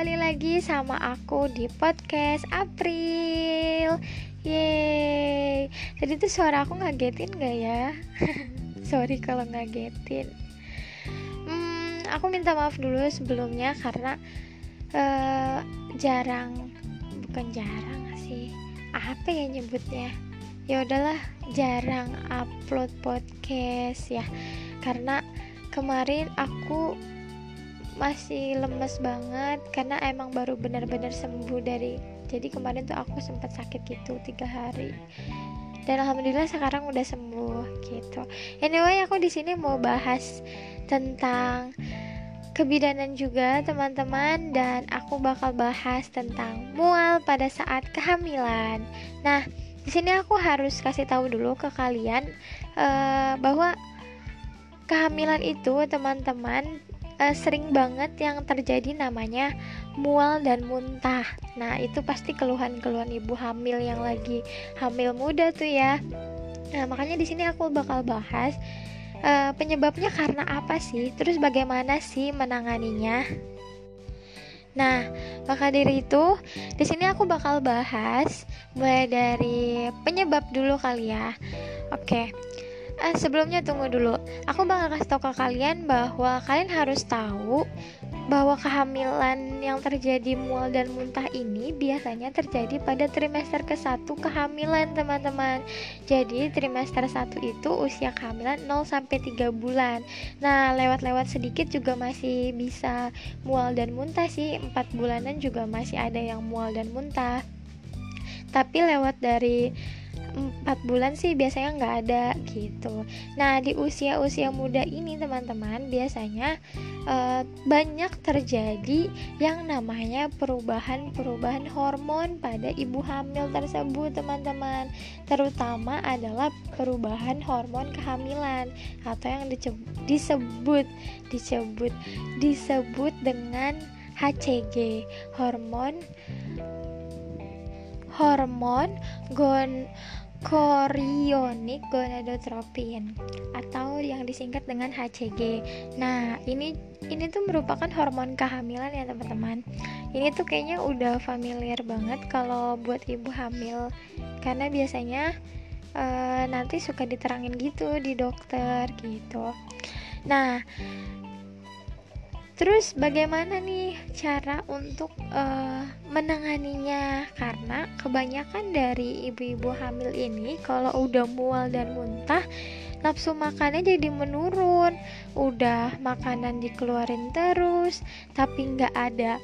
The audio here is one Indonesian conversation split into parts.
kembali lagi sama aku di podcast April Yeay Jadi tuh suara aku ngagetin gak ya? Sorry kalau ngagetin hmm, Aku minta maaf dulu sebelumnya karena uh, Jarang Bukan jarang sih Apa ya nyebutnya? Ya udahlah jarang upload podcast ya Karena kemarin aku masih lemes banget karena emang baru benar-benar sembuh dari jadi kemarin tuh aku sempat sakit gitu tiga hari. Dan alhamdulillah sekarang udah sembuh gitu. Anyway aku di sini mau bahas tentang kebidanan juga teman-teman. Dan aku bakal bahas tentang mual pada saat kehamilan. Nah di sini aku harus kasih tahu dulu ke kalian uh, bahwa kehamilan itu teman-teman uh, sering banget yang terjadi namanya mual dan muntah. Nah, itu pasti keluhan-keluhan ibu hamil yang lagi hamil muda tuh ya. Nah, makanya di sini aku bakal bahas uh, penyebabnya karena apa sih? Terus bagaimana sih menanganinya? Nah, maka dari itu, di sini aku bakal bahas mulai dari penyebab dulu kali ya. Oke. Eh, sebelumnya tunggu dulu. Aku bakal kasih tau ke kalian bahwa kalian harus tahu bahwa kehamilan yang terjadi mual dan muntah ini biasanya terjadi pada trimester ke-1 kehamilan, teman-teman. Jadi, trimester 1 itu usia kehamilan 0 sampai 3 bulan. Nah, lewat-lewat sedikit juga masih bisa mual dan muntah sih. 4 bulanan juga masih ada yang mual dan muntah. Tapi lewat dari empat bulan sih biasanya nggak ada gitu. Nah di usia-usia muda ini teman-teman biasanya uh, banyak terjadi yang namanya perubahan-perubahan hormon pada ibu hamil tersebut teman-teman. Terutama adalah perubahan hormon kehamilan atau yang disebut disebut disebut dengan HCG hormon hormon gon chorionic gonadotropin atau yang disingkat dengan HCG. Nah, ini ini tuh merupakan hormon kehamilan ya, teman-teman. Ini tuh kayaknya udah familiar banget kalau buat ibu hamil karena biasanya uh, nanti suka diterangin gitu di dokter gitu. Nah, Terus bagaimana nih cara untuk uh, menanganinya? Karena kebanyakan dari ibu-ibu hamil ini kalau udah mual dan muntah, nafsu makannya jadi menurun. Udah makanan dikeluarin terus, tapi nggak ada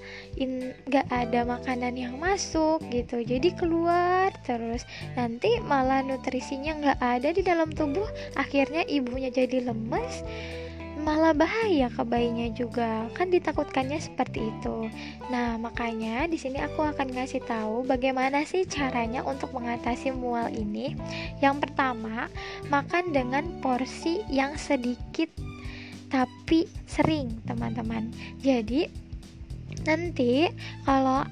nggak ada makanan yang masuk gitu. Jadi keluar terus. Nanti malah nutrisinya nggak ada di dalam tubuh. Akhirnya ibunya jadi lemes malah bahaya ke bayinya juga. Kan ditakutkannya seperti itu. Nah makanya di sini aku akan ngasih tahu bagaimana sih caranya untuk mengatasi mual ini. Yang pertama makan dengan porsi yang sedikit tapi sering teman-teman. Jadi nanti kalau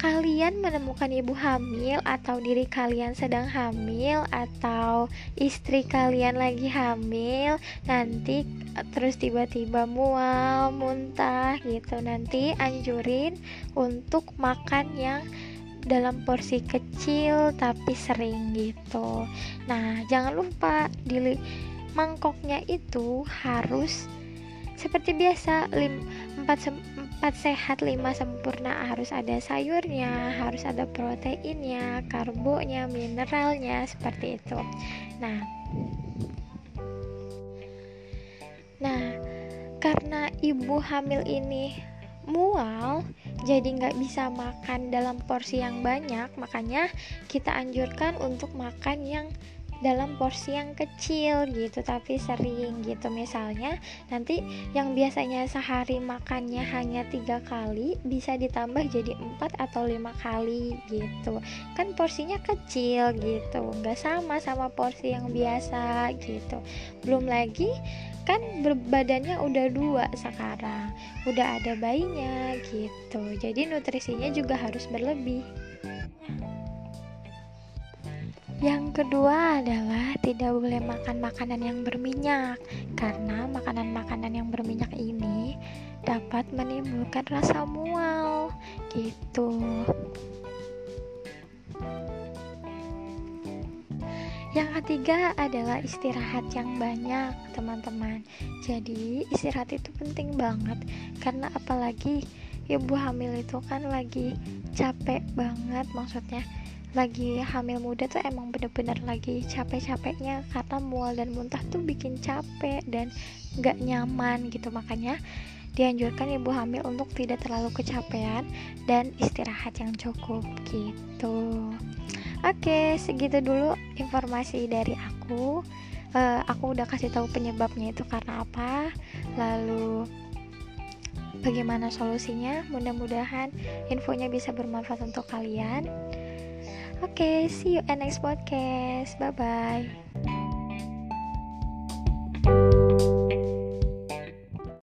kalian menemukan ibu hamil atau diri kalian sedang hamil atau istri kalian lagi hamil nanti eh, terus tiba-tiba mual, muntah gitu nanti anjurin untuk makan yang dalam porsi kecil tapi sering gitu. Nah, jangan lupa di mangkoknya itu harus seperti biasa 4 4 sehat 5 sempurna. Harus ada sayurnya harus ada proteinnya karbonya mineralnya seperti itu. Nah. Nah karena ibu hamil ini mual jadi nggak bisa makan dalam porsi yang banyak makanya kita anjurkan untuk makan yang dalam porsi yang kecil gitu tapi sering gitu. Misalnya nanti yang biasanya sehari makannya hanya tiga kali bisa ditambah jadi empat atau lima kali gitu. Kan porsinya kecil gitu nggak sama sama porsi yang biasa gitu. Belum lagi kan badannya udah dua sekarang udah ada bayinya gitu. Jadi nutrisinya juga harus berlebih Yang kedua adalah tidak boleh makan makanan yang berminyak karena makanan-makanan yang berminyak ini dapat menimbulkan rasa mual gitu. Yang ketiga adalah istirahat yang banyak, teman-teman. Jadi, istirahat itu penting banget karena apalagi ibu hamil itu kan lagi capek banget maksudnya. Lagi hamil muda tuh emang bener-bener lagi capek-capeknya karena mual dan muntah tuh bikin capek dan gak nyaman gitu makanya dianjurkan ibu hamil untuk tidak terlalu kecapean dan istirahat yang cukup gitu. Oke, segitu dulu informasi dari aku. Uh, aku udah kasih tahu penyebabnya itu karena apa, lalu bagaimana solusinya. Mudah-mudahan infonya bisa bermanfaat untuk kalian. Oke, see you in next podcast. Bye bye.